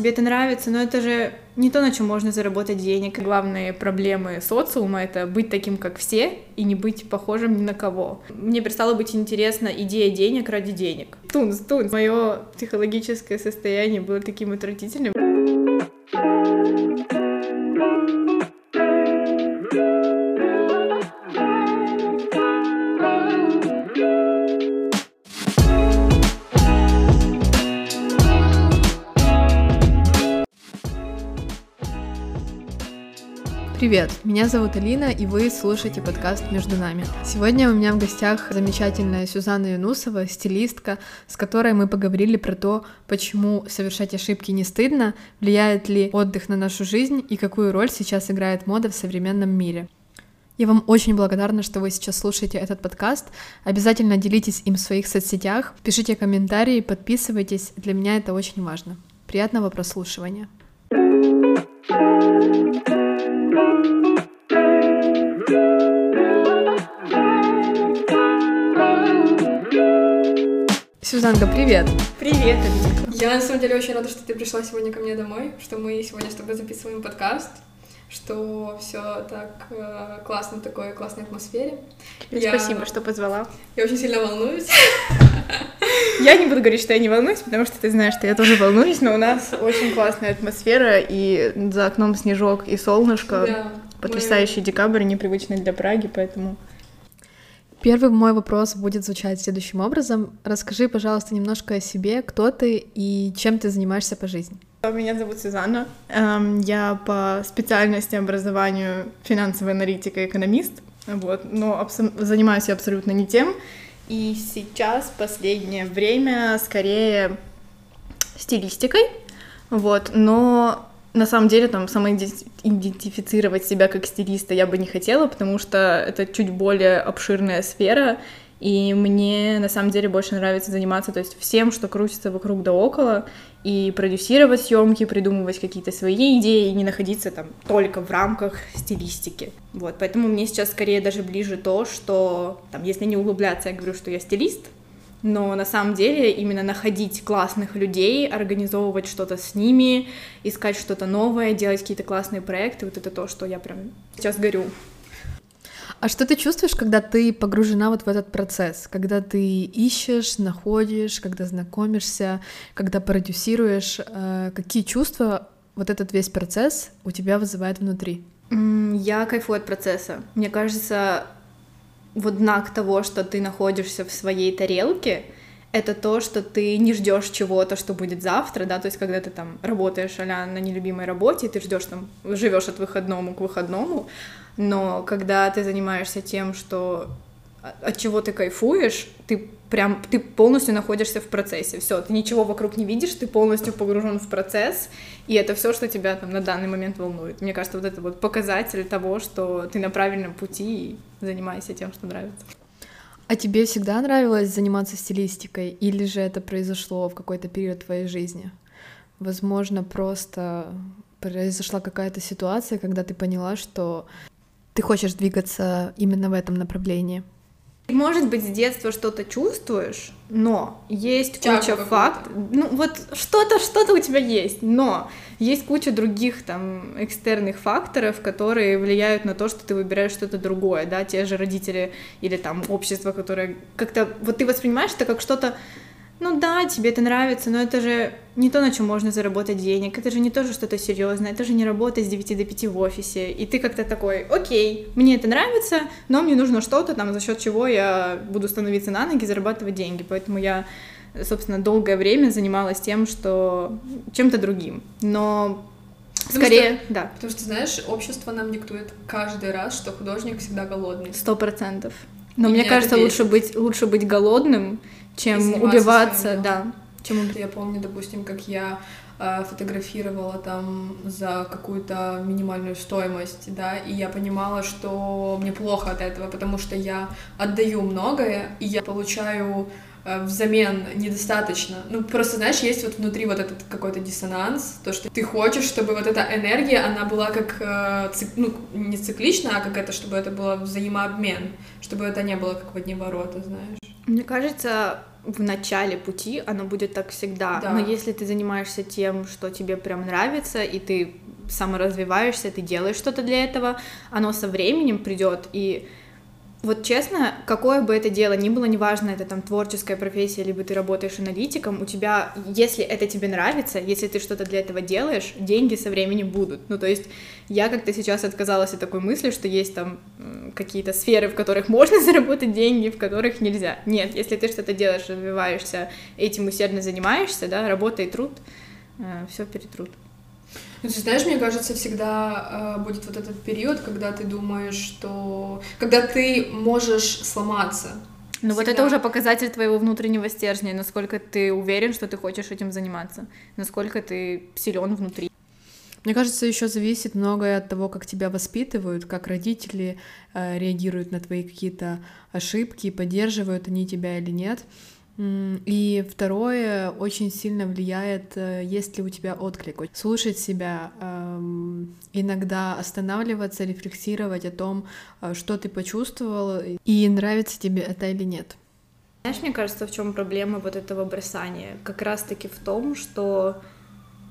Тебе это нравится, но это же не то, на чем можно заработать денег. Главные проблемы социума — это быть таким, как все, и не быть похожим ни на кого. Мне перестало быть интересна идея денег ради денег. Тунс, тунс. Мое психологическое состояние было таким отвратительным. Привет, меня зовут Алина, и вы слушаете подкаст «Между нами». Сегодня у меня в гостях замечательная Сюзанна Юнусова, стилистка, с которой мы поговорили про то, почему совершать ошибки не стыдно, влияет ли отдых на нашу жизнь и какую роль сейчас играет мода в современном мире. Я вам очень благодарна, что вы сейчас слушаете этот подкаст. Обязательно делитесь им в своих соцсетях, пишите комментарии, подписывайтесь. Для меня это очень важно. Приятного прослушивания. Сюзанка, привет! Привет, Алина! Я на самом деле очень рада, что ты пришла сегодня ко мне домой, что мы сегодня с тобой записываем подкаст, что все так э, классно в такой классной атмосфере. Я... Спасибо, что позвала. Я очень сильно волнуюсь. Я не буду говорить, что я не волнуюсь, потому что ты знаешь, что я тоже волнуюсь, но у нас очень классная атмосфера, и за окном снежок и солнышко. Да, Потрясающий мы... декабрь, непривычный для Праги, поэтому... Первый мой вопрос будет звучать следующим образом. Расскажи, пожалуйста, немножко о себе, кто ты и чем ты занимаешься по жизни. Меня зовут Сюзанна. Эм, я по специальности образованию финансовая аналитика и экономист, вот, но занимаюсь я абсолютно не тем. И сейчас, последнее время, скорее стилистикой, вот, но на самом деле там самоидентифицировать себя как стилиста я бы не хотела, потому что это чуть более обширная сфера, и мне на самом деле больше нравится заниматься то есть всем, что крутится вокруг да около, и продюсировать съемки, придумывать какие-то свои идеи, и не находиться там только в рамках стилистики. Вот, поэтому мне сейчас скорее даже ближе то, что там, если не углубляться, я говорю, что я стилист, но на самом деле именно находить классных людей, организовывать что-то с ними, искать что-то новое, делать какие-то классные проекты, вот это то, что я прям сейчас горю. А что ты чувствуешь, когда ты погружена вот в этот процесс, когда ты ищешь, находишь, когда знакомишься, когда продюсируешь, э, какие чувства вот этот весь процесс у тебя вызывает внутри? Я кайфую от процесса. Мне кажется, вот знак того, что ты находишься в своей тарелке, это то, что ты не ждешь чего-то, что будет завтра, да, то есть когда ты там работаешь а на нелюбимой работе, ты ждешь там, живешь от выходному к выходному, но когда ты занимаешься тем, что от чего ты кайфуешь, ты прям, ты полностью находишься в процессе, все, ты ничего вокруг не видишь, ты полностью погружен в процесс, и это все, что тебя там на данный момент волнует. Мне кажется, вот это вот показатель того, что ты на правильном пути и занимаешься тем, что нравится. А тебе всегда нравилось заниматься стилистикой, или же это произошло в какой-то период твоей жизни? Возможно, просто произошла какая-то ситуация, когда ты поняла, что ты хочешь двигаться именно в этом направлении. Может быть, с детства что-то чувствуешь, но есть Чаку куча фактов. Ну, вот что-то, что-то у тебя есть, но есть куча других там экстерных факторов, которые влияют на то, что ты выбираешь что-то другое, да, те же родители или там общество, которое как-то... Вот ты воспринимаешь это как что-то ну да, тебе это нравится, но это же не то, на чем можно заработать денег, это же не тоже что-то серьезное, это же не работа с 9 до 5 в офисе, и ты как-то такой, окей, мне это нравится, но мне нужно что-то там, за счет чего я буду становиться на ноги, зарабатывать деньги, поэтому я, собственно, долгое время занималась тем, что чем-то другим, но Потому Скорее, что, да. Потому что, знаешь, общество нам диктует каждый раз, что художник всегда голодный. Сто процентов. Но и мне кажется, лучше быть, лучше быть голодным, чем убиваться, да. Чем... Я помню, допустим, как я э, фотографировала там за какую-то минимальную стоимость, да, и я понимала, что мне плохо от этого, потому что я отдаю многое, и я получаю э, взамен недостаточно. Ну, просто, знаешь, есть вот внутри вот этот какой-то диссонанс, то, что ты хочешь, чтобы вот эта энергия, она была как, э, ну, не циклична, а как это, чтобы это было взаимообмен, чтобы это не было как в одни ворота, знаешь. Мне кажется, в начале пути оно будет так всегда. Да. Но если ты занимаешься тем, что тебе прям нравится, и ты саморазвиваешься, ты делаешь что-то для этого, оно со временем придет. И вот честно, какое бы это дело ни было, неважно, это там творческая профессия, либо ты работаешь аналитиком, у тебя, если это тебе нравится, если ты что-то для этого делаешь, деньги со временем будут. Ну, то есть я как-то сейчас отказалась от такой мысли, что есть там какие-то сферы, в которых можно заработать деньги, в которых нельзя. Нет, если ты что-то делаешь, развиваешься, этим усердно занимаешься, да, работа и труд, э, все перетрут. Ну, ты знаешь, мне кажется, всегда э, будет вот этот период, когда ты думаешь, что... Когда ты можешь сломаться. Ну вот это уже показатель твоего внутреннего стержня, насколько ты уверен, что ты хочешь этим заниматься, насколько ты силен внутри. Мне кажется, еще зависит многое от того, как тебя воспитывают, как родители э, реагируют на твои какие-то ошибки, поддерживают они тебя или нет. И второе, очень сильно влияет, э, есть ли у тебя отклик. Слушать себя, эм, иногда останавливаться, рефлексировать о том, э, что ты почувствовал, и нравится тебе это или нет. Знаешь, мне кажется, в чем проблема вот этого бросания? Как раз-таки в том, что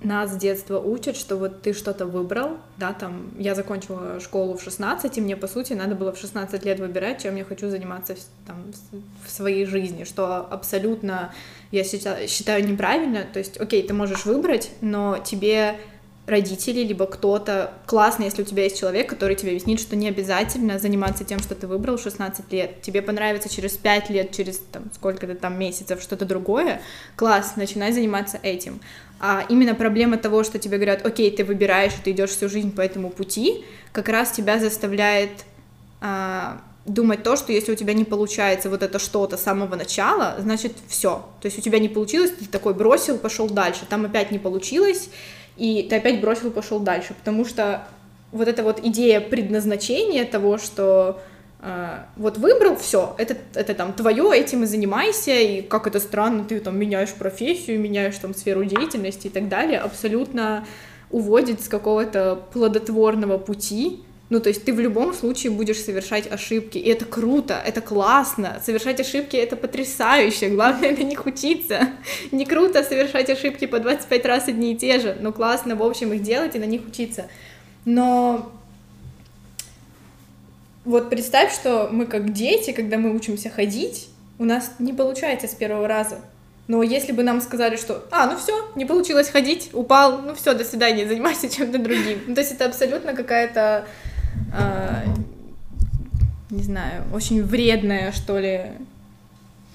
нас с детства учат, что вот ты что-то выбрал, да, там, я закончила школу в 16, и мне, по сути, надо было в 16 лет выбирать, чем я хочу заниматься там, в своей жизни, что абсолютно, я считаю, считаю неправильно, то есть, окей, ты можешь выбрать, но тебе родители, либо кто-то. Классно, если у тебя есть человек, который тебе объяснит, что не обязательно заниматься тем, что ты выбрал 16 лет. Тебе понравится через 5 лет, через там, сколько-то там месяцев что-то другое. Класс, начинай заниматься этим. А именно проблема того, что тебе говорят, окей, ты выбираешь, ты идешь всю жизнь по этому пути, как раз тебя заставляет а, думать то, что если у тебя не получается вот это что-то с самого начала, значит все. То есть у тебя не получилось, ты такой бросил, пошел дальше. Там опять не получилось, и ты опять бросил и пошел дальше. Потому что вот эта вот идея предназначения того, что Uh, вот выбрал, все, это, это там твое, этим и занимайся, и как это странно, ты там меняешь профессию, меняешь там сферу деятельности и так далее, абсолютно уводит с какого-то плодотворного пути, ну, то есть ты в любом случае будешь совершать ошибки, и это круто, это классно, совершать ошибки — это потрясающе, главное — это не учиться. Не круто совершать ошибки по 25 раз одни и те же, но классно, в общем, их делать и на них учиться. Но вот представь, что мы как дети, когда мы учимся ходить, у нас не получается с первого раза. Но если бы нам сказали, что, а, ну все, не получилось ходить, упал, ну все, до свидания, занимайся чем-то другим. Ну, то есть это абсолютно какая-то, э, не знаю, очень вредная, что ли,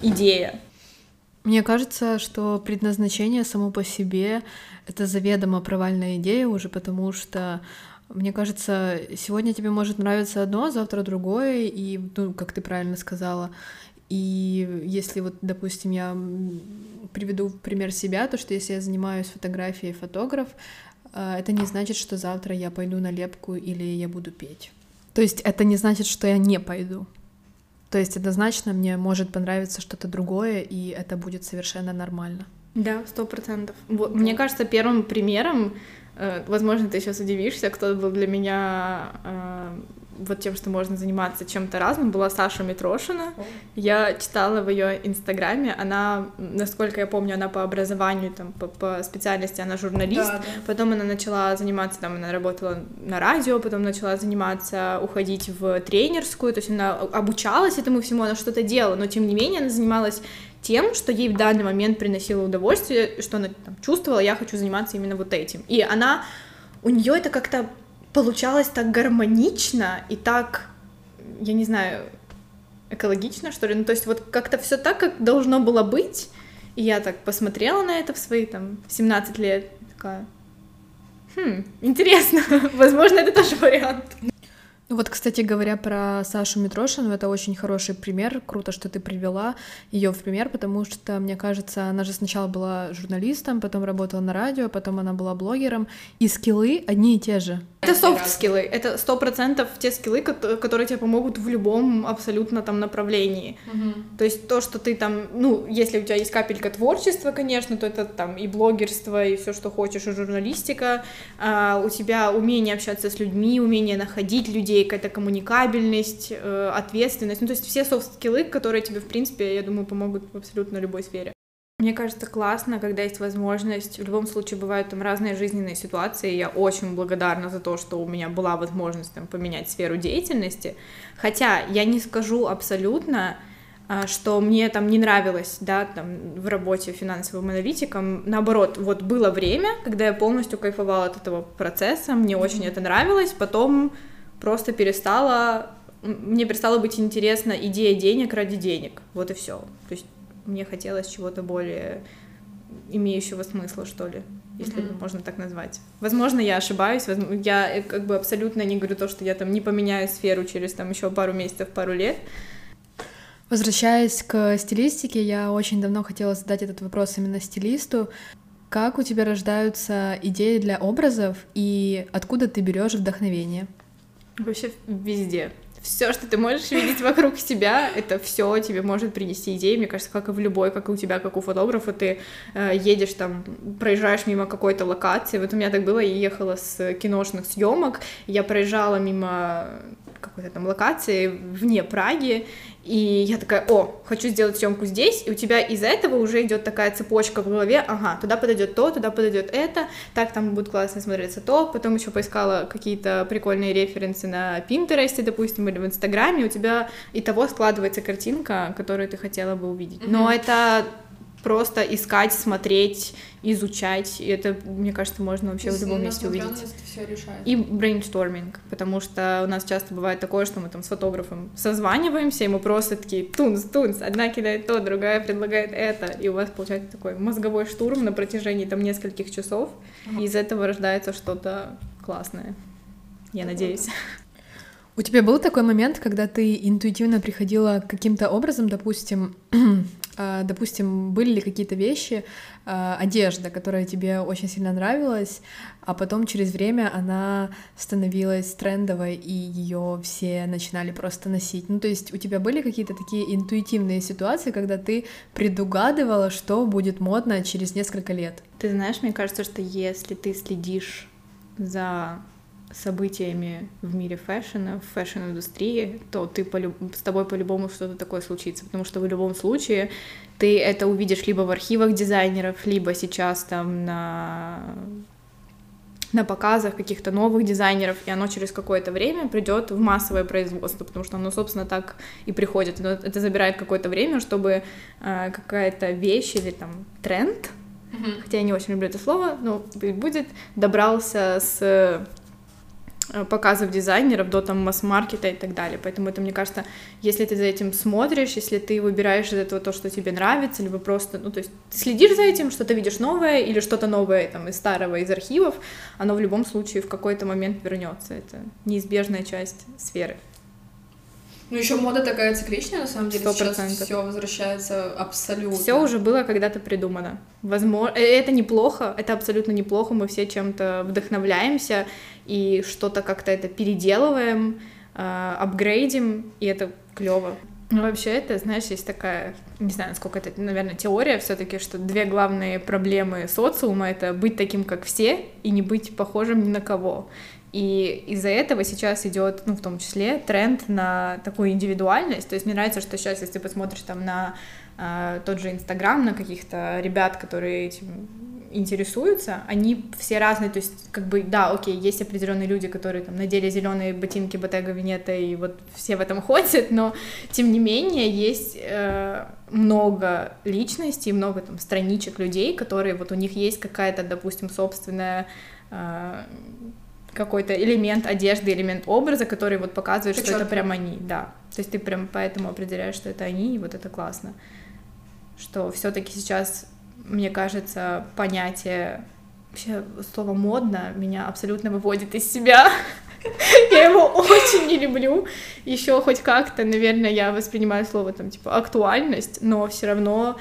идея. Мне кажется, что предназначение само по себе — это заведомо провальная идея уже, потому что мне кажется, сегодня тебе может нравиться одно, завтра другое, и, ну, как ты правильно сказала, и если вот, допустим, я приведу пример себя, то что если я занимаюсь фотографией фотограф, это не значит, что завтра я пойду на лепку или я буду петь. То есть это не значит, что я не пойду. То есть однозначно мне может понравиться что-то другое, и это будет совершенно нормально. Да, сто процентов. Вот, мне кажется, первым примером Э, возможно, ты сейчас удивишься, кто был для меня э, вот тем, что можно заниматься чем-то разным, была Саша Митрошина. Я читала в ее инстаграме, она, насколько я помню, она по образованию, там, по, по специальности, она журналист, да, да. потом она начала заниматься, там, она работала на радио, потом начала заниматься, уходить в тренерскую, то есть она обучалась этому всему, она что-то делала, но тем не менее она занималась тем, что ей в данный момент приносило удовольствие, что она там, чувствовала, я хочу заниматься именно вот этим. И она, у нее это как-то получалось так гармонично и так, я не знаю, экологично, что ли. Ну, то есть вот как-то все так, как должно было быть. И я так посмотрела на это в свои там 17 лет, такая, хм, интересно, возможно, это тоже вариант. Вот, кстати говоря, про Сашу Митрошину, это очень хороший пример. Круто, что ты привела ее в пример, потому что, мне кажется, она же сначала была журналистом, потом работала на радио, потом она была блогером, и скиллы одни и те же. Это софт-скиллы, это сто процентов те скиллы, которые тебе помогут в любом абсолютно там направлении. Угу. То есть то, что ты там, ну, если у тебя есть капелька творчества, конечно, то это там и блогерство, и все, что хочешь, и журналистика, а у тебя умение общаться с людьми, умение находить людей, людей, какая-то коммуникабельность, э, ответственность, ну, то есть все софт-скиллы, которые тебе, в принципе, я думаю, помогут в абсолютно любой сфере. Мне кажется, классно, когда есть возможность. В любом случае бывают там разные жизненные ситуации. Я очень благодарна за то, что у меня была возможность там поменять сферу деятельности. Хотя я не скажу абсолютно, а, что мне там не нравилось, да, там в работе финансовым аналитиком. Наоборот, вот было время, когда я полностью кайфовала от этого процесса, мне mm-hmm. очень это нравилось, потом просто перестала, мне перестала быть интересна идея денег ради денег, вот и все. То есть мне хотелось чего-то более имеющего смысла, что ли, если mm-hmm. можно так назвать. Возможно, я ошибаюсь, я э, как бы абсолютно не говорю то, что я там не поменяю сферу через там еще пару месяцев, пару лет. Возвращаясь к стилистике, я очень давно хотела задать этот вопрос именно стилисту. Как у тебя рождаются идеи для образов и откуда ты берешь вдохновение? Вообще везде все, что ты можешь видеть вокруг себя, это все тебе может принести идеи. Мне кажется, как и в любой, как и у тебя, как у фотографа, ты э, едешь там, проезжаешь мимо какой-то локации. Вот у меня так было, я ехала с киношных съемок, я проезжала мимо какой-то там локации вне Праги, и я такая, о, хочу сделать съемку здесь, и у тебя из-за этого уже идет такая цепочка в голове, ага, туда подойдет то, туда подойдет это, так там будет классно смотреться то, потом еще поискала какие-то прикольные референсы на Пинтересте, допустим, или в Инстаграме, у тебя и того складывается картинка, которую ты хотела бы увидеть. Mm-hmm. Но это просто искать, смотреть, изучать. И это, мне кажется, можно вообще в любом месте увидеть. И brainstorming, потому что у нас часто бывает такое, что мы там с фотографом созваниваемся, и мы просто такие тунс, тунс, одна кидает то, другая предлагает это, и у вас получается такой мозговой штурм на протяжении там нескольких часов, ага. и из этого рождается что-то классное. Я надеюсь. У тебя был такой момент, когда ты интуитивно приходила к каким-то образом, допустим, допустим, были ли какие-то вещи, а, одежда, которая тебе очень сильно нравилась, а потом через время она становилась трендовой, и ее все начинали просто носить. Ну, то есть у тебя были какие-то такие интуитивные ситуации, когда ты предугадывала, что будет модно через несколько лет? Ты знаешь, мне кажется, что если ты следишь за событиями в мире fashion а, в fashion-индустрии, то ты по с тобой по-любому что-то такое случится, потому что в любом случае ты это увидишь либо в архивах дизайнеров, либо сейчас там на на показах каких-то новых дизайнеров, и оно через какое-то время придет в массовое производство, потому что оно, собственно, так и приходит. Но это забирает какое-то время, чтобы э, какая-то вещь или там тренд, mm-hmm. хотя я не очень люблю это слово, но будет, добрался с показов дизайнеров до там масс-маркета и так далее. Поэтому это, мне кажется, если ты за этим смотришь, если ты выбираешь из этого то, что тебе нравится, либо просто, ну, то есть ты следишь за этим, что-то видишь новое или что-то новое там из старого, из архивов, оно в любом случае в какой-то момент вернется. Это неизбежная часть сферы. Ну, еще мода такая цикличная, на самом деле. 100%. Сейчас все возвращается абсолютно. Все уже было когда-то придумано. Возможно, э, это неплохо, это абсолютно неплохо. Мы все чем-то вдохновляемся и что-то как-то это переделываем, э, апгрейдим, и это клево. Ну, вообще это, знаешь, есть такая, не знаю, насколько это, наверное, теория все-таки, что две главные проблемы социума — это быть таким, как все, и не быть похожим ни на кого. И из-за этого сейчас идет, ну, в том числе, тренд на такую индивидуальность. То есть мне нравится, что сейчас, если ты посмотришь там на э, тот же Инстаграм, на каких-то ребят, которые этим интересуются, они все разные, то есть, как бы, да, окей, есть определенные люди, которые там надели зеленые ботинки Ботега Винета, и вот все в этом ходят, но, тем не менее, есть э, много личностей, много там страничек людей, которые вот у них есть какая-то, допустим, собственная э, какой-то элемент одежды, элемент образа, который вот показывает, что это прям они, да. То есть ты прям поэтому определяешь, что это они, и вот это классно. Что все-таки сейчас, мне кажется, понятие вообще слово модно меня абсолютно выводит из себя. Я его очень не люблю. Еще хоть как-то, наверное, я воспринимаю слово там типа актуальность, но все равно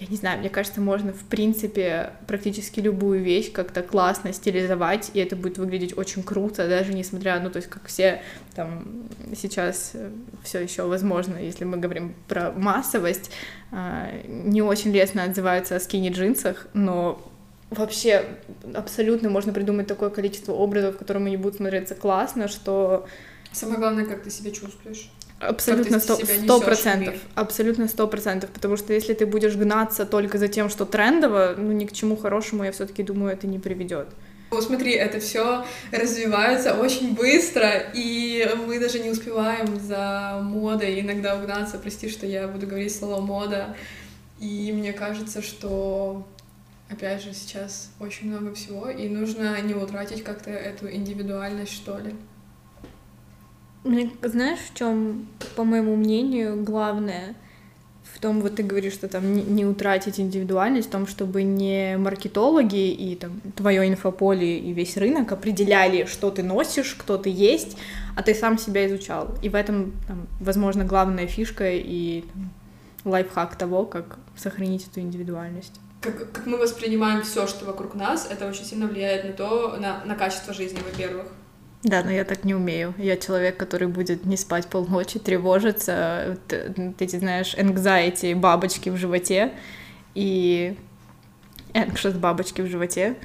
я не знаю, мне кажется, можно, в принципе, практически любую вещь как-то классно стилизовать, и это будет выглядеть очень круто, даже несмотря, ну, то есть, как все там сейчас э, все еще возможно, если мы говорим про массовость, а, не очень лестно отзываются о скини-джинсах, но вообще абсолютно можно придумать такое количество образов, которые не будут смотреться классно, что Самое главное, как ты себя чувствуешь. Абсолютно сто процентов. Абсолютно сто процентов. Потому что если ты будешь гнаться только за тем, что трендово, ну ни к чему хорошему, я все-таки думаю, это не приведет. Вот смотри, это все развивается очень быстро, и мы даже не успеваем за модой иногда угнаться. Прости, что я буду говорить слово мода. И мне кажется, что опять же сейчас очень много всего, и нужно не утратить как-то эту индивидуальность, что ли. Мне, знаешь, в чем, по моему мнению, главное в том, вот ты говоришь, что там не, не утратить индивидуальность, в том, чтобы не маркетологи и там твое инфополе и весь рынок определяли, что ты носишь, кто ты есть, а ты сам себя изучал. И в этом, там, возможно, главная фишка и там, лайфхак того, как сохранить эту индивидуальность. Как, как мы воспринимаем все, что вокруг нас, это очень сильно влияет на то, на, на качество жизни, во-первых. Да, но я так не умею. Я человек, который будет не спать полночи, тревожиться, ты, ты знаешь, anxiety, бабочки в животе, и anxious бабочки в животе.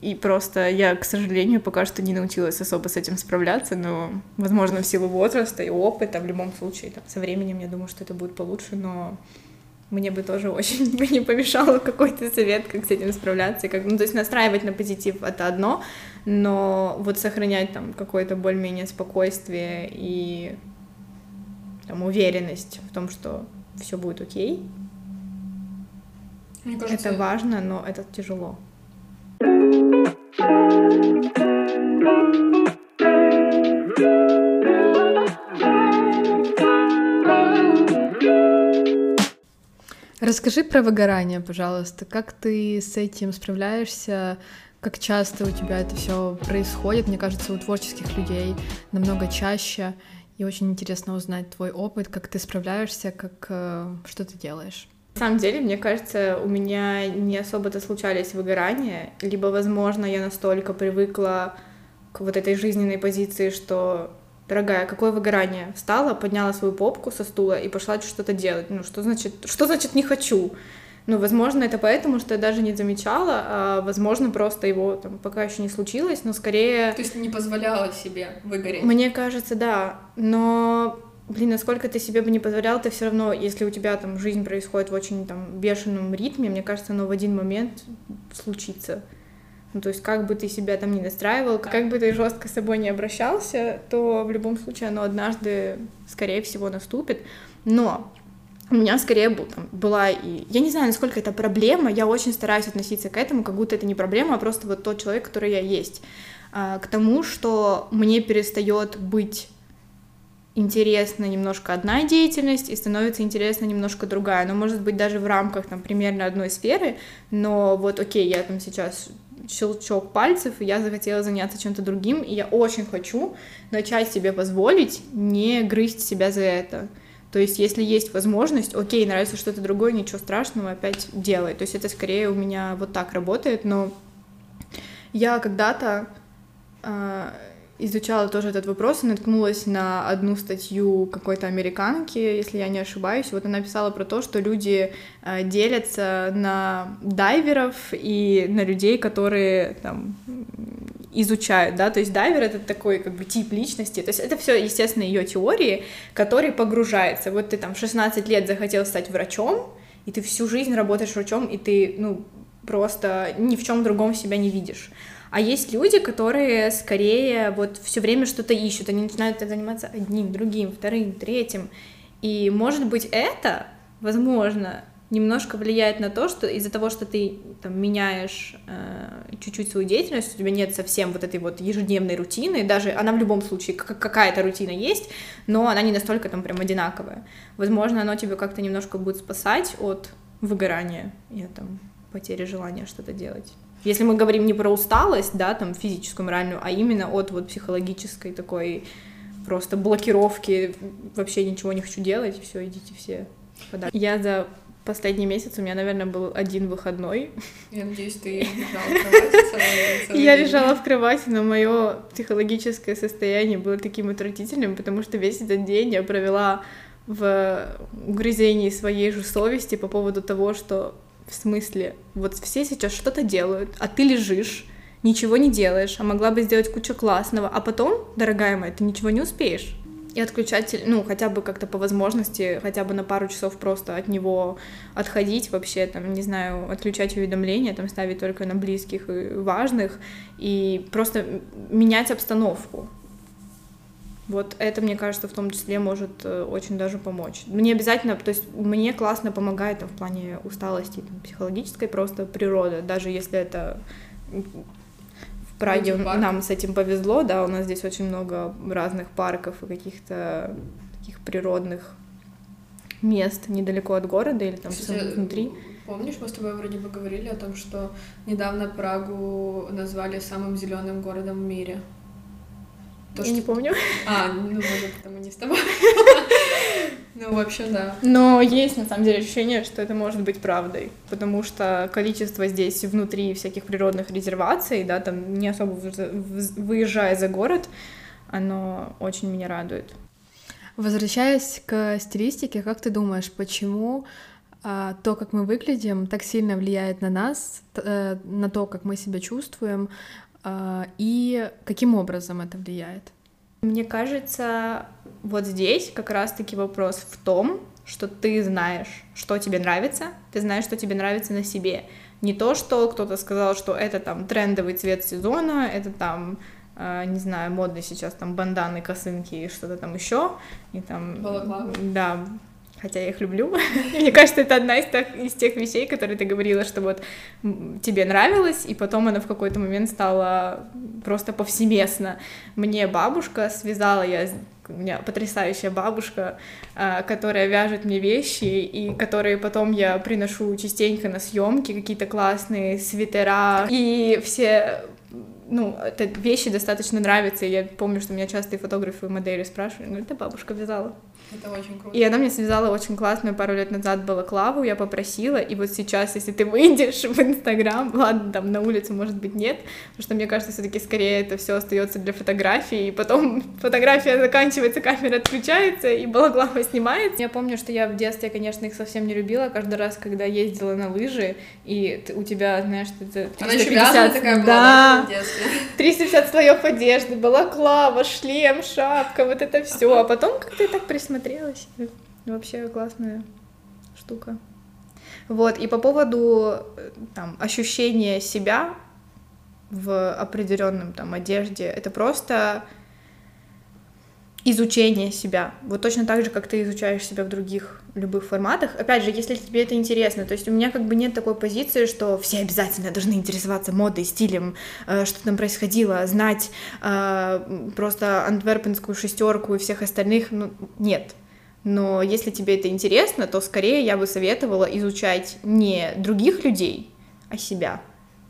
И просто я, к сожалению, пока что не научилась особо с этим справляться, но, возможно, в силу возраста и опыта, в любом случае, там, со временем я думаю, что это будет получше, но мне бы тоже очень бы не помешало какой-то совет, как с этим справляться. Как, ну, то есть настраивать на позитив — это одно, но вот сохранять там какое-то более-менее спокойствие и там, уверенность в том, что все будет окей, Мне кажется, это важно, но это тяжело. Расскажи про выгорание, пожалуйста. Как ты с этим справляешься? Как часто у тебя это все происходит? Мне кажется, у творческих людей намного чаще. И очень интересно узнать твой опыт, как ты справляешься, как э, что ты делаешь. На самом деле, мне кажется, у меня не особо-то случались выгорания, либо, возможно, я настолько привыкла к вот этой жизненной позиции, что дорогая, какое выгорание? Встала, подняла свою попку со стула и пошла что-то делать. Ну, что значит, что значит не хочу? Ну, возможно, это поэтому, что я даже не замечала, а, возможно, просто его там пока еще не случилось, но скорее... То есть не позволяла себе выгореть? Мне кажется, да, но блин, насколько ты себе бы не позволял, ты все равно, если у тебя там жизнь происходит в очень там бешеном ритме, мне кажется, оно в один момент случится. Ну, то есть, как бы ты себя там не настраивал, как бы ты жестко с собой не обращался, то в любом случае оно однажды, скорее всего, наступит. Но у меня скорее был, там, была и... Я не знаю, насколько это проблема, я очень стараюсь относиться к этому, как будто это не проблема, а просто вот тот человек, который я есть. А, к тому, что мне перестает быть интересна немножко одна деятельность и становится интересна немножко другая. Но может быть даже в рамках там примерно одной сферы, но вот окей, я там сейчас щелчок пальцев, и я захотела заняться чем-то другим, и я очень хочу начать себе позволить не грызть себя за это. То есть, если есть возможность, окей, нравится что-то другое, ничего страшного, опять делай. То есть, это скорее у меня вот так работает, но я когда-то э, изучала тоже этот вопрос и наткнулась на одну статью какой-то американки, если я не ошибаюсь. Вот она писала про то, что люди э, делятся на дайверов и на людей, которые там изучают, да, то есть дайвер это такой как бы тип личности, то есть это все, естественно, ее теории, который погружается. Вот ты там в 16 лет захотел стать врачом, и ты всю жизнь работаешь врачом, и ты, ну, просто ни в чем другом себя не видишь. А есть люди, которые скорее вот все время что-то ищут, они начинают заниматься одним, другим, вторым, третьим. И может быть это, возможно, немножко влияет на то, что из-за того, что ты там меняешь э, чуть-чуть свою деятельность, у тебя нет совсем вот этой вот ежедневной рутины, даже она в любом случае какая-то рутина есть, но она не настолько там прям одинаковая. Возможно, оно тебе как-то немножко будет спасать от выгорания и там потери желания что-то делать. Если мы говорим не про усталость, да, там физическую, моральную, а именно от вот психологической такой просто блокировки, вообще ничего не хочу делать, все, идите все подальше. Я за последний месяц у меня, наверное, был один выходной. Я надеюсь, ты лежала в кровати Я лежала в кровати, но мое психологическое состояние было таким отвратительным, потому что весь этот день я провела в угрызении своей же совести по поводу того, что в смысле, вот все сейчас что-то делают, а ты лежишь, ничего не делаешь, а могла бы сделать кучу классного, а потом, дорогая моя, ты ничего не успеешь. И отключать, ну, хотя бы как-то по возможности, хотя бы на пару часов просто от него отходить вообще, там, не знаю, отключать уведомления, там, ставить только на близких и важных, и просто менять обстановку. Вот это, мне кажется, в том числе может э, очень даже помочь. Мне обязательно, то есть мне классно помогает там, в плане усталости там, психологической просто природа, даже если это в Праге нам с этим повезло, да, у нас здесь очень много разных парков и каких-то таких природных мест недалеко от города или там Кстати, внутри. Помнишь, мы с тобой вроде бы говорили о том, что недавно Прагу назвали самым зеленым городом в мире. То, Я что... не помню. А, ну, может, это мы не с тобой. Ну, в общем, да. Но есть, на самом деле, ощущение, что это может быть правдой, потому что количество здесь внутри всяких природных резерваций, да, там не особо выезжая за город, оно очень меня радует. Возвращаясь к стилистике, как ты думаешь, почему а, то, как мы выглядим, так сильно влияет на нас, э, на то, как мы себя чувствуем, и каким образом это влияет? Мне кажется, вот здесь как раз-таки вопрос в том, что ты знаешь, что тебе нравится, ты знаешь, что тебе нравится на себе. Не то, что кто-то сказал, что это там трендовый цвет сезона, это там Uh, не знаю, модно сейчас там банданы, косынки и что-то там еще. И там, Балаклава. Да, хотя я их люблю. Мне кажется, это одна из, тех, из тех вещей, которые ты говорила, что вот тебе нравилось, и потом она в какой-то момент стала просто повсеместно. Мне бабушка связала, я у меня потрясающая бабушка, а, которая вяжет мне вещи, и которые потом я приношу частенько на съемки, какие-то классные свитера, и все ну, это вещи достаточно нравятся, и я помню, что меня часто и фотографы, и модели спрашивали, ну, это бабушка вязала. Это очень круто. И она мне связала очень классную пару лет назад балаклаву, я попросила, и вот сейчас, если ты выйдешь в Инстаграм, ладно, там на улицу, может быть, нет, потому что мне кажется, все таки скорее это все остается для фотографии, и потом фотография заканчивается, камера отключается, и балаклава снимается. Я помню, что я в детстве, конечно, их совсем не любила, каждый раз, когда ездила на лыжи, и у тебя, знаешь, это 350... Она такая была, да, да 350 слоев одежды, балаклава, шлем, шапка, вот это все, а потом как-то я так присмотрела смотрелась. Вообще классная штука. Вот, и по поводу там, ощущения себя в определенном там одежде, это просто изучение себя. Вот точно так же, как ты изучаешь себя в других любых форматах. Опять же, если тебе это интересно. То есть у меня как бы нет такой позиции, что все обязательно должны интересоваться модой, стилем, э, что там происходило, знать э, просто антверпенскую шестерку и всех остальных. Ну, нет. Но если тебе это интересно, то скорее я бы советовала изучать не других людей, а себя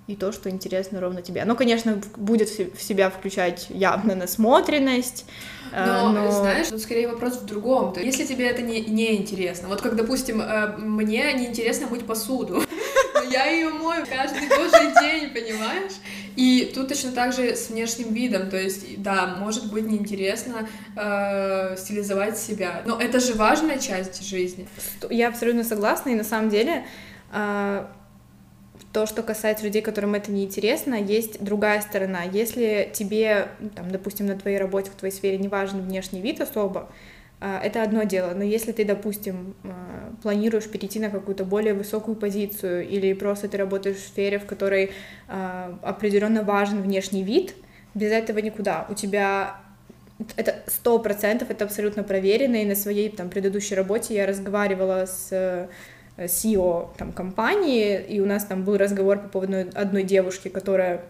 и то, что интересно ровно тебе. Оно, конечно, будет в себя включать явно насмотренность, э, но, но... знаешь, тут скорее вопрос в другом. То есть, если тебе это не, не интересно, вот как, допустим, э, мне не интересно мыть посуду, но я ее мою каждый божий день, понимаешь? И тут точно так же с внешним видом, то есть, да, может быть неинтересно э, стилизовать себя, но это же важная часть жизни. Я абсолютно согласна, и на самом деле э, то, что касается людей, которым это не интересно, есть другая сторона. Если тебе, ну, там, допустим, на твоей работе, в твоей сфере не важен внешний вид особо, а, это одно дело, но если ты, допустим, а, планируешь перейти на какую-то более высокую позицию или просто ты работаешь в сфере, в которой а, определенно важен внешний вид, без этого никуда. У тебя это сто процентов, это абсолютно проверено, и на своей там предыдущей работе я разговаривала с CEO там, компании, и у нас там был разговор по поводу одной девушки, которая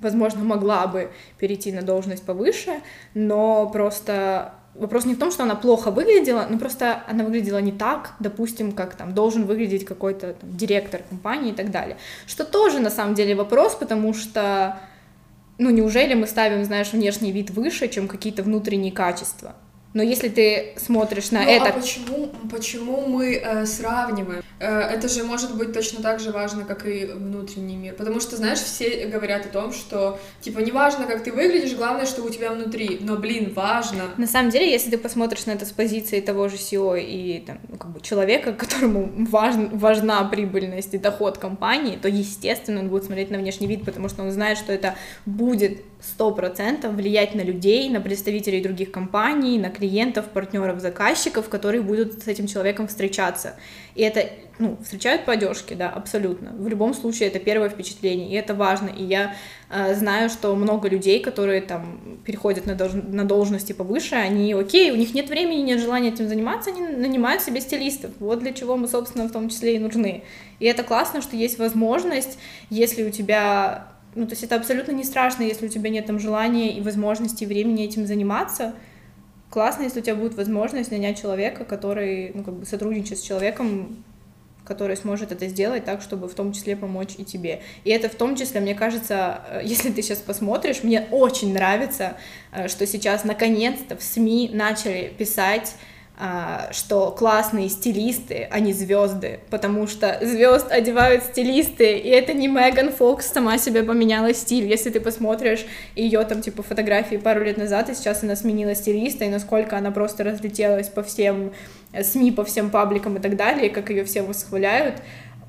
возможно, могла бы перейти на должность повыше, но просто вопрос не в том, что она плохо выглядела, но просто она выглядела не так, допустим, как там должен выглядеть какой-то там, директор компании и так далее. Что тоже на самом деле вопрос, потому что, ну, неужели мы ставим, знаешь, внешний вид выше, чем какие-то внутренние качества? Но если ты смотришь на ну, это... А почему, почему мы э, сравниваем? Э, это же может быть точно так же важно, как и внутренний мир. Потому что, знаешь, все говорят о том, что, типа, не важно, как ты выглядишь, главное, что у тебя внутри. Но, блин, важно. На самом деле, если ты посмотришь на это с позиции того же SEO и там, как бы человека, которому важен, важна прибыльность и доход компании, то, естественно, он будет смотреть на внешний вид, потому что он знает, что это будет сто процентов влиять на людей, на представителей других компаний, на клиентов, партнеров, заказчиков, которые будут с этим человеком встречаться. И это, ну, встречают по одежке, да, абсолютно. В любом случае это первое впечатление, и это важно. И я э, знаю, что много людей, которые там переходят на, долж... на должности повыше, они, окей, у них нет времени, нет желания этим заниматься, они нанимают себе стилистов. Вот для чего мы, собственно, в том числе и нужны. И это классно, что есть возможность, если у тебя ну, то есть это абсолютно не страшно, если у тебя нет там желания и возможности, времени этим заниматься. Классно, если у тебя будет возможность нанять человека, который, ну, как бы сотрудничает с человеком, который сможет это сделать так, чтобы в том числе помочь и тебе. И это в том числе, мне кажется, э, если ты сейчас посмотришь, мне очень нравится, э, что сейчас наконец-то в СМИ начали писать что классные стилисты, а не звезды, потому что звезд одевают стилисты, и это не Меган Фокс сама себе поменяла стиль. Если ты посмотришь ее там типа фотографии пару лет назад, и сейчас она сменила стилиста, и насколько она просто разлетелась по всем э, СМИ, по всем пабликам и так далее, как ее все восхваляют,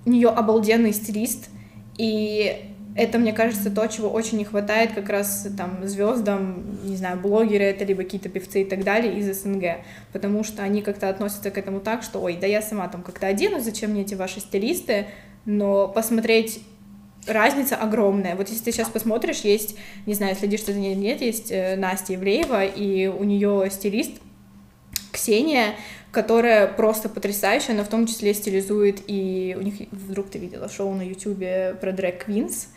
у нее обалденный стилист, и это, мне кажется, то, чего очень не хватает как раз там звездам, не знаю, блогеры это, либо какие-то певцы и так далее из СНГ, потому что они как-то относятся к этому так, что, ой, да я сама там как-то одену, зачем мне эти ваши стилисты, но посмотреть разница огромная. Вот если ты сейчас посмотришь, есть, не знаю, следишь ты за ней нет, есть э, Настя Евреева, и у нее стилист Ксения, которая просто потрясающая, она в том числе стилизует, и у них, вдруг ты видела шоу на ютубе про Дрэк Квинс,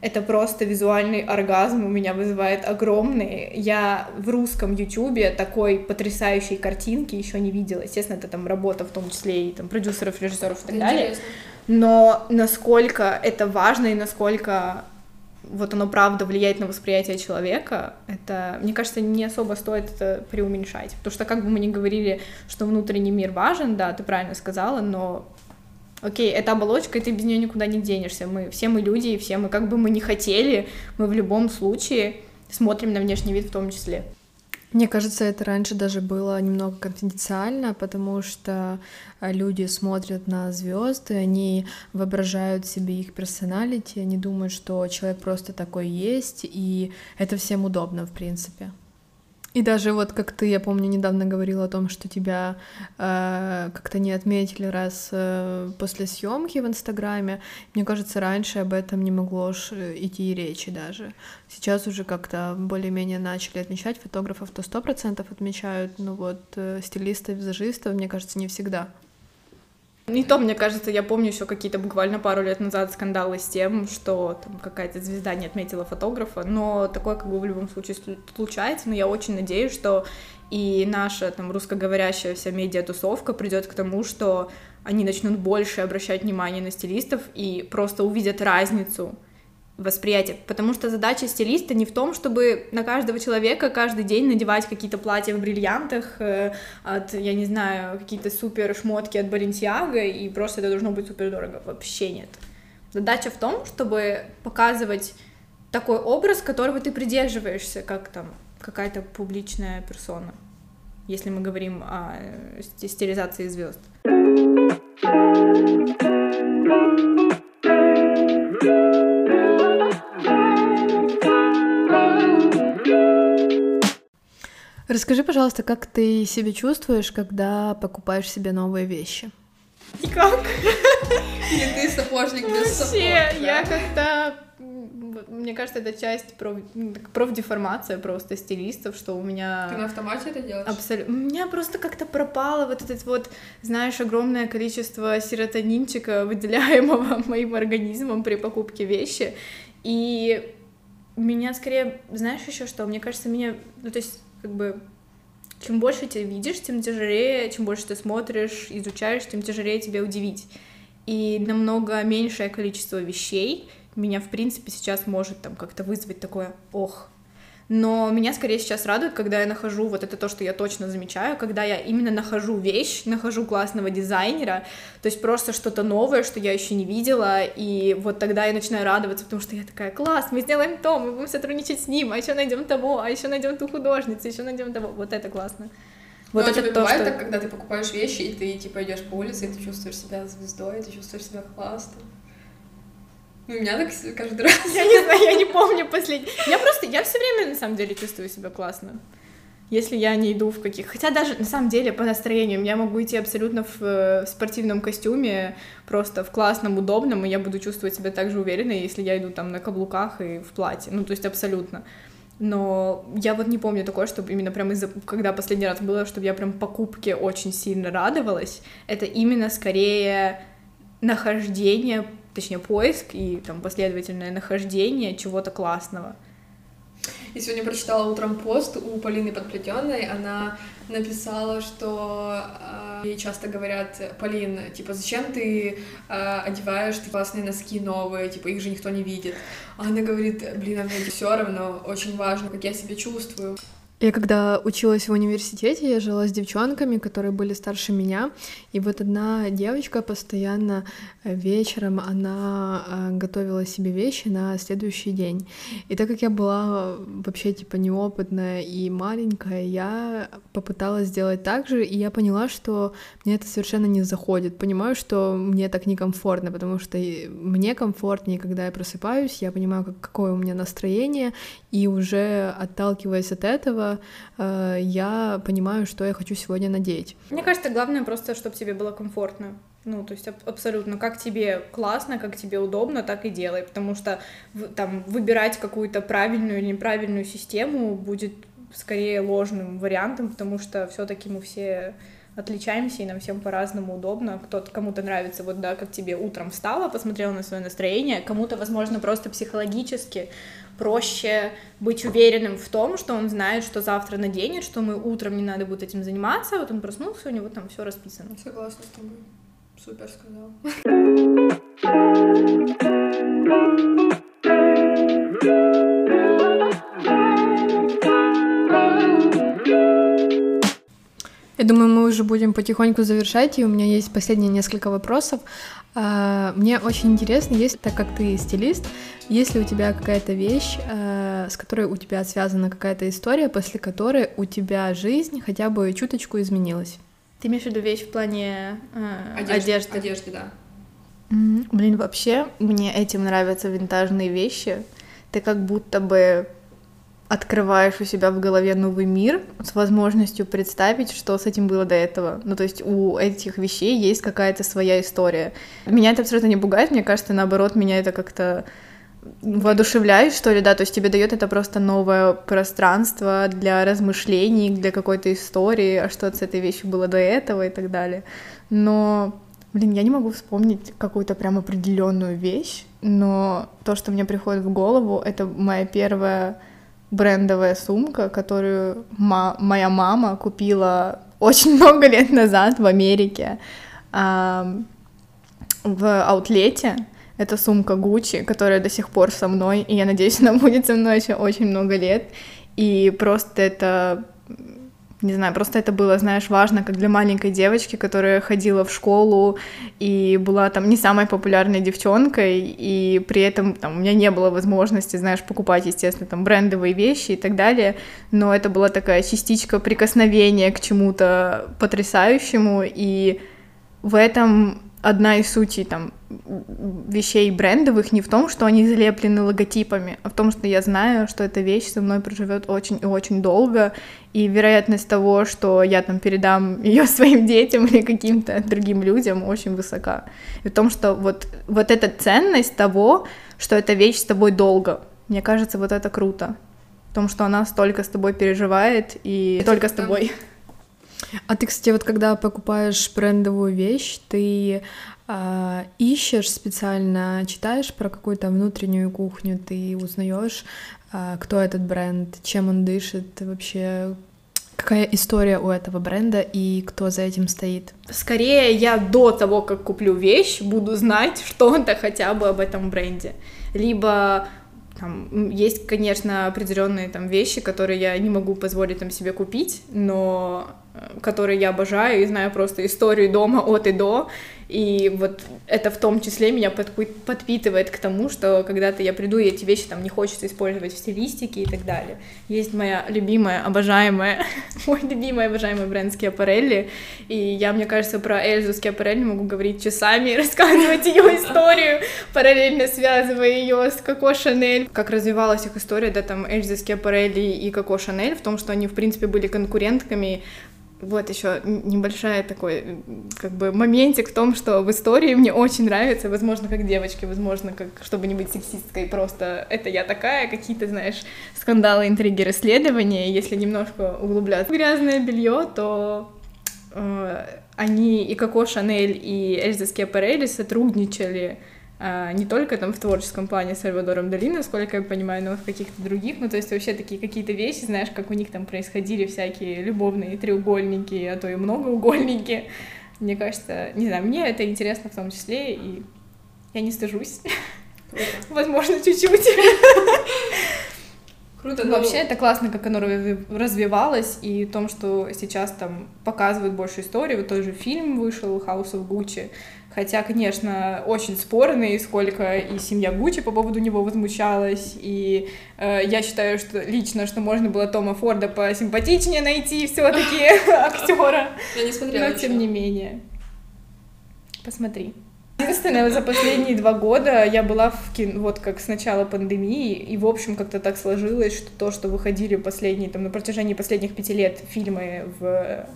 это просто визуальный оргазм у меня вызывает огромный. Я в русском ютубе такой потрясающей картинки еще не видела. Естественно, это там работа в том числе и там продюсеров, режиссеров и так далее. Но насколько это важно и насколько вот оно правда влияет на восприятие человека, это, мне кажется, не особо стоит это преуменьшать. Потому что как бы мы ни говорили, что внутренний мир важен, да, ты правильно сказала, но окей, это оболочка, и ты без нее никуда не денешься. Мы все мы люди, и все мы, как бы мы ни хотели, мы в любом случае смотрим на внешний вид в том числе. Мне кажется, это раньше даже было немного конфиденциально, потому что э, люди смотрят на звезды, они воображают себе их персоналити, они думают, что человек просто такой есть, и это всем удобно, в принципе. И даже вот как ты, я помню, недавно говорила о том, что тебя э, как-то не отметили раз э, после съемки в Инстаграме. Мне кажется, раньше об этом не могло э, идти речи даже. Сейчас уже как-то более-менее начали отмечать фотографов, то сто процентов отмечают, но вот э, стилистов, визажистов, мне кажется, не всегда. Не то, мне кажется, я помню еще какие-то буквально пару лет назад скандалы с тем, что там какая-то звезда не отметила фотографа, но такое как бы в любом случае случается, но я очень надеюсь, что и наша там русскоговорящая вся медиа-тусовка придет к тому, что они начнут больше обращать внимание на стилистов и просто увидят разницу восприятие, потому что задача стилиста не в том, чтобы на каждого человека каждый день надевать какие-то платья в бриллиантах э, от, я не знаю, какие-то супер шмотки от Баленсиага, и просто это должно быть супер дорого. Вообще нет. Задача в том, чтобы показывать такой образ, которого ты придерживаешься, как там какая-то публичная персона, если мы говорим о э, стилизации звезд. Расскажи, пожалуйста, как ты себя чувствуешь, когда покупаешь себе новые вещи? Никак. Не ты сапожник без сапог. я как-то мне кажется, это часть проф... профдеформация просто стилистов, что у меня... Ты на автомате это делаешь? Абсолютно. У меня просто как-то пропало вот этот вот, знаешь, огромное количество серотонинчика, выделяемого моим организмом при покупке вещи. И меня скорее, знаешь еще что, мне кажется, меня, ну то есть как бы чем больше ты видишь, тем тяжелее, чем больше ты смотришь, изучаешь, тем тяжелее тебя удивить. И намного меньшее количество вещей меня, в принципе, сейчас может там как-то вызвать такое «ох». Но меня скорее сейчас радует, когда я нахожу, вот это то, что я точно замечаю, когда я именно нахожу вещь, нахожу классного дизайнера, то есть просто что-то новое, что я еще не видела, и вот тогда я начинаю радоваться, потому что я такая, класс, мы сделаем то, мы будем сотрудничать с ним, а еще найдем того, а еще найдем ту художницу, еще найдем того, вот это классно. Вот Но это тебе то, бывает что... так, когда ты покупаешь вещи, и ты, типа, идешь по улице, и ты чувствуешь себя звездой, ты чувствуешь себя классно. У меня так каждый раз. Я не знаю, я не помню последний. Я просто, я все время, на самом деле, чувствую себя классно. Если я не иду в каких... Хотя даже, на самом деле, по настроению, я могу идти абсолютно в, э, в спортивном костюме, просто в классном, удобном, и я буду чувствовать себя так же уверенно, если я иду там на каблуках и в платье. Ну, то есть абсолютно. Но я вот не помню такое, чтобы именно прям из-за... Когда последний раз было, чтобы я прям покупке очень сильно радовалась. Это именно скорее нахождение точнее, поиск и там последовательное нахождение чего-то классного. Я сегодня прочитала утром пост у Полины Подплетенной. Она написала, что э, ей часто говорят, Полин, типа, зачем ты э, одеваешь ты классные носки новые, типа, их же никто не видит. А она говорит, блин, а мне все равно, очень важно, как я себя чувствую. Я когда училась в университете, я жила с девчонками, которые были старше меня, и вот одна девочка постоянно э, вечером, она э, готовила себе вещи на следующий день. И так как я была вообще типа неопытная и маленькая, я попыталась сделать так же, и я поняла, что мне это совершенно не заходит. Понимаю, что мне так некомфортно, потому что мне комфортнее, когда я просыпаюсь, я понимаю, какое у меня настроение, и уже отталкиваясь от этого, э, я понимаю, что я хочу сегодня надеть. Мне кажется, главное просто, чтобы тебе было комфортно. Ну, то есть абсолютно, как тебе классно, как тебе удобно, так и делай, потому что там выбирать какую-то правильную или неправильную систему будет скорее ложным вариантом, потому что все-таки мы все отличаемся, и нам всем по-разному удобно. Кто-то, кому-то нравится, вот, да, как тебе утром встала, посмотрела на свое настроение, кому-то, возможно, просто психологически проще быть уверенным в том, что он знает, что завтра наденет, что мы утром не надо будет этим заниматься, вот он проснулся, у него там все расписано. Согласна с тобой. Супер сказал. Я думаю, мы уже будем потихоньку завершать, и у меня есть последние несколько вопросов. А, мне очень интересно, есть, так как ты стилист, есть ли у тебя какая-то вещь, а, с которой у тебя связана какая-то история, после которой у тебя жизнь хотя бы чуточку изменилась? Ты имеешь в виду вещь в плане э, одежды? Одежды, одежды да. Mm-hmm. Блин, вообще мне этим нравятся винтажные вещи. Ты как будто бы открываешь у себя в голове новый мир с возможностью представить, что с этим было до этого. Ну, то есть у этих вещей есть какая-то своя история. Меня это абсолютно не пугает, мне кажется, наоборот, меня это как-то воодушевляет, что ли, да, то есть тебе дает это просто новое пространство для размышлений, для какой-то истории, а что с этой вещью было до этого и так далее. Но, блин, я не могу вспомнить какую-то прям определенную вещь, но то, что мне приходит в голову, это моя первая брендовая сумка, которую ма- моя мама купила очень много лет назад в Америке э, в аутлете. Это сумка Гуччи, которая до сих пор со мной, и я надеюсь, она будет со мной еще очень много лет. И просто это не знаю, просто это было, знаешь, важно, как для маленькой девочки, которая ходила в школу и была там не самой популярной девчонкой, и при этом там у меня не было возможности, знаешь, покупать, естественно, там брендовые вещи и так далее, но это была такая частичка прикосновения к чему-то потрясающему, и в этом одна из сутей там вещей брендовых не в том, что они залеплены логотипами, а в том, что я знаю, что эта вещь со мной проживет очень и очень долго, и вероятность того, что я там передам ее своим детям или каким-то другим людям, очень высока. И в том, что вот, вот эта ценность того, что эта вещь с тобой долго, мне кажется, вот это круто. В том, что она столько с тобой переживает и только с тобой. А ты, кстати, вот когда покупаешь брендовую вещь, ты э, ищешь специально, читаешь про какую-то внутреннюю кухню, ты узнаешь, э, кто этот бренд, чем он дышит, вообще какая история у этого бренда и кто за этим стоит? Скорее, я до того, как куплю вещь, буду знать что-то хотя бы об этом бренде. Либо там, есть, конечно, определенные там вещи, которые я не могу позволить там себе купить, но э, которые я обожаю и знаю просто историю дома от и до, и вот это в том числе меня подпитывает к тому, что когда-то я приду, и эти вещи там не хочется использовать в стилистике и так далее. Есть моя любимая, обожаемая, мой любимый, обожаемый бренд Скиапарелли, и я, мне кажется, про Эльзу Скиапарелли могу говорить часами рассказывать ее историю, параллельно связывая ее с Коко Шанель. Как развивалась их история, да, там Эльза Скиапарелли и Коко Шанель, в том, что они, в принципе, были конкурентками вот еще небольшой такой как бы моментик в том, что в истории мне очень нравится, возможно, как девочке, возможно, как чтобы не быть сексисткой, просто это я такая, какие-то, знаешь, скандалы, интриги, расследования. Если немножко углубляться грязное белье, то э, они и Коко Шанель, и Эльза Скиапарелли сотрудничали не только там в творческом плане с Сальвадором Дали, насколько я понимаю, но и в каких-то других, ну то есть вообще такие какие-то вещи, знаешь, как у них там происходили всякие любовные треугольники, а то и многоугольники, мне кажется, не знаю, мне это интересно в том числе, и я не стыжусь, возможно, чуть-чуть. Круто, но... Вообще это классно, как оно развивалось, и в том, что сейчас там показывают больше истории, вот тоже фильм вышел «House of Gucci», Хотя, конечно, очень спорный, сколько и семья Гуччи по поводу него возмущалась, и э, я считаю, что лично, что можно было Тома Форда посимпатичнее найти все-таки актера. Я не смотрела. Но тем не менее. Посмотри. Единственное, за последние два года я была в кино, вот как с начала пандемии, и, в общем, как-то так сложилось, что то, что выходили последние, там, на протяжении последних пяти лет фильмы в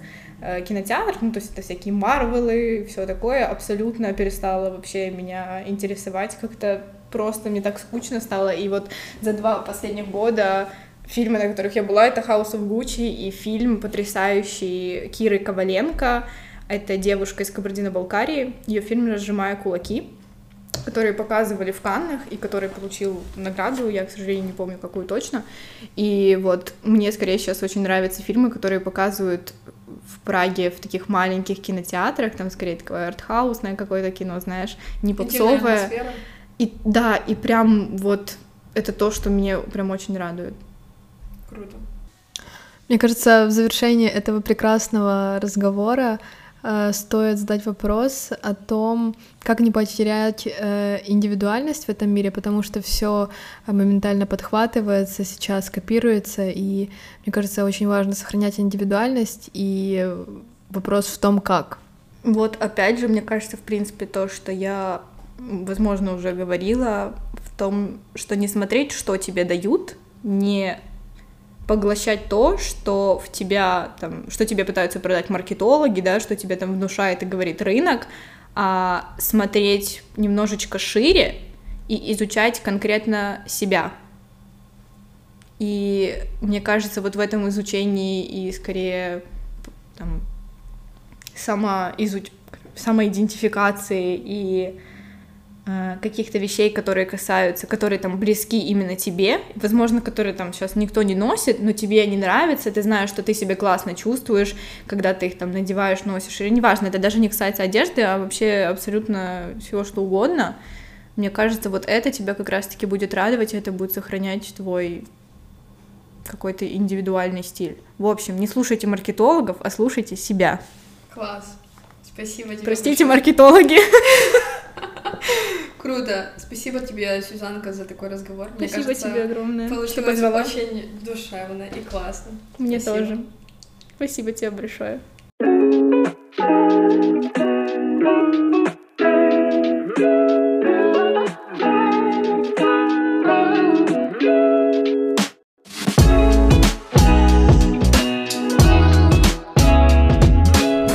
кинотеатр, ну, то есть это всякие Марвелы, все такое, абсолютно перестало вообще меня интересовать, как-то просто мне так скучно стало, и вот за два последних года фильмы, на которых я была, это House of Gucci и фильм потрясающий Киры Коваленко, это девушка из Кабардино-Балкарии, ее фильм «Разжимая кулаки», который показывали в Каннах и который получил награду, я, к сожалению, не помню, какую точно. И вот мне скорее сейчас очень нравятся фильмы, которые показывают в Праге в таких маленьких кинотеатрах, там скорее такое артхаусное какое-то кино, знаешь, не попсовое. И да, и прям вот это то, что мне прям очень радует. Круто. Мне кажется, в завершении этого прекрасного разговора стоит задать вопрос о том, как не потерять э, индивидуальность в этом мире, потому что все моментально подхватывается, сейчас копируется, и мне кажется, очень важно сохранять индивидуальность, и вопрос в том, как. Вот опять же, мне кажется, в принципе, то, что я, возможно, уже говорила, в том, что не смотреть, что тебе дают, не поглощать то, что в тебя, там, что тебе пытаются продать маркетологи, да, что тебе там внушает и говорит рынок, а смотреть немножечко шире и изучать конкретно себя. И мне кажется, вот в этом изучении и скорее там, самоизуч... самоидентификации и каких-то вещей, которые касаются, которые там близки именно тебе, возможно, которые там сейчас никто не носит, но тебе они нравятся, ты знаешь, что ты себя классно чувствуешь, когда ты их там надеваешь, носишь, или неважно, это даже не касается одежды, а вообще абсолютно всего что угодно. Мне кажется, вот это тебя как раз-таки будет радовать, и это будет сохранять твой какой-то индивидуальный стиль. В общем, не слушайте маркетологов, а слушайте себя. Класс. Спасибо тебе. Простите, большое. маркетологи. Круто. Спасибо тебе, Сюзанка, за такой разговор. Спасибо Мне кажется, тебе огромное. Получилось что очень душевно и классно. Мне Спасибо. тоже. Спасибо тебе большое.